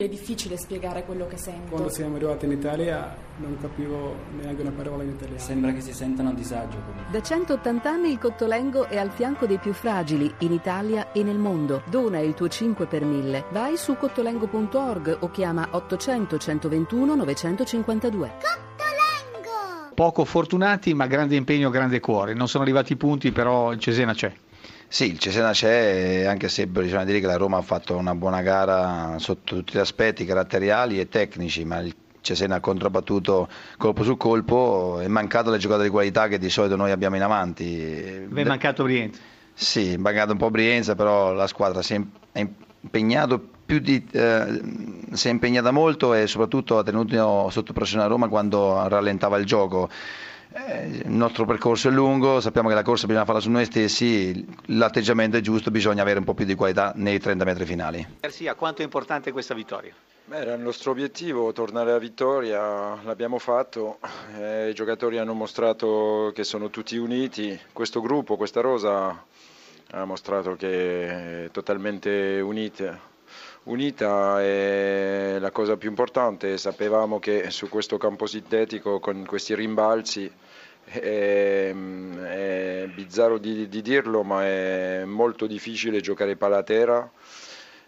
È difficile spiegare quello che sento. Quando siamo arrivati in Italia non capivo neanche una parola in italiano. Sembra che si sentano a disagio. Da 180 anni il Cottolengo è al fianco dei più fragili in Italia e nel mondo. Dona il tuo 5 per 1000. Vai su cottolengo.org o chiama 800 121 952. Cottolengo! Poco fortunati ma grande impegno, grande cuore. Non sono arrivati i punti però il Cesena c'è. Sì, il Cesena c'è, anche se bisogna dire che la Roma ha fatto una buona gara sotto tutti gli aspetti caratteriali e tecnici, ma il Cesena ha controbattuto colpo su colpo, è mancato le giocate di qualità che di solito noi abbiamo in avanti. Vi è mancato Brienza? Sì, è mancato un po' Brienza, però la squadra si è impegnato più di, eh, si è impegnata molto e soprattutto ha tenuto sotto pressione a Roma quando rallentava il gioco. Eh, il nostro percorso è lungo, sappiamo che la corsa bisogna farla su noi stessi, l'atteggiamento è giusto, bisogna avere un po' più di qualità nei 30 metri finali. Garcia, quanto è importante questa vittoria? Beh, era il nostro obiettivo, tornare alla vittoria, l'abbiamo fatto, eh, i giocatori hanno mostrato che sono tutti uniti, questo gruppo, questa rosa ha mostrato che è totalmente unita unita è la cosa più importante, sapevamo che su questo campo sintetico con questi rimbalzi è, è bizzarro di, di, dirlo ma è molto difficile giocare palla a terra.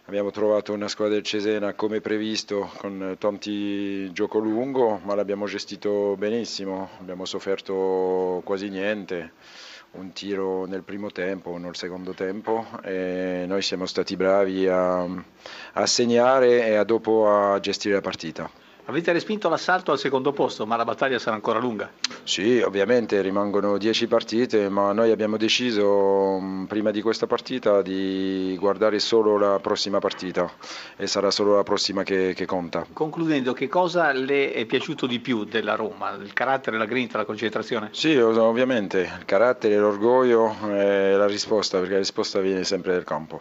Abbiamo trovato una squadra del Cesena come previsto con tanti gioco lungo ma l'abbiamo gestito benissimo, abbiamo sofferto quasi niente un tiro nel primo tempo, nel secondo tempo e noi siamo stati bravi a, a segnare e a dopo a gestire la partita. Avete respinto l'assalto al secondo posto, ma la battaglia sarà ancora lunga. Sì, ovviamente rimangono dieci partite, ma noi abbiamo deciso mm, prima di questa partita di guardare solo la prossima partita e sarà solo la prossima che, che conta. Concludendo, che cosa le è piaciuto di più della Roma? Il carattere, la grinta, la concentrazione? Sì, ovviamente, il carattere, l'orgoglio e la risposta, perché la risposta viene sempre dal campo.